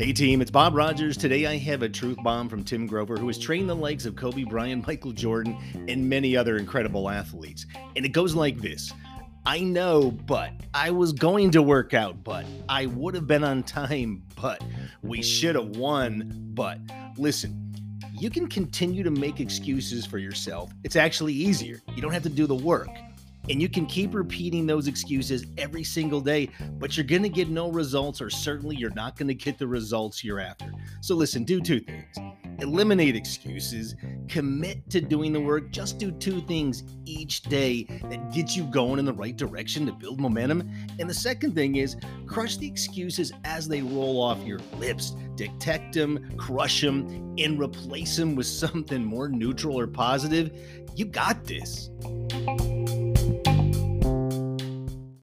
Hey team, it's Bob Rogers. Today I have a truth bomb from Tim Grover, who has trained the likes of Kobe Bryant, Michael Jordan, and many other incredible athletes. And it goes like this I know, but I was going to work out, but I would have been on time, but we should have won, but listen. You can continue to make excuses for yourself. It's actually easier. You don't have to do the work. And you can keep repeating those excuses every single day, but you're going to get no results, or certainly you're not going to get the results you're after. So, listen, do two things eliminate excuses, commit to doing the work. Just do two things each day that get you going in the right direction to build momentum. And the second thing is crush the excuses as they roll off your lips. Detect them, crush them, and replace them with something more neutral or positive. You got this.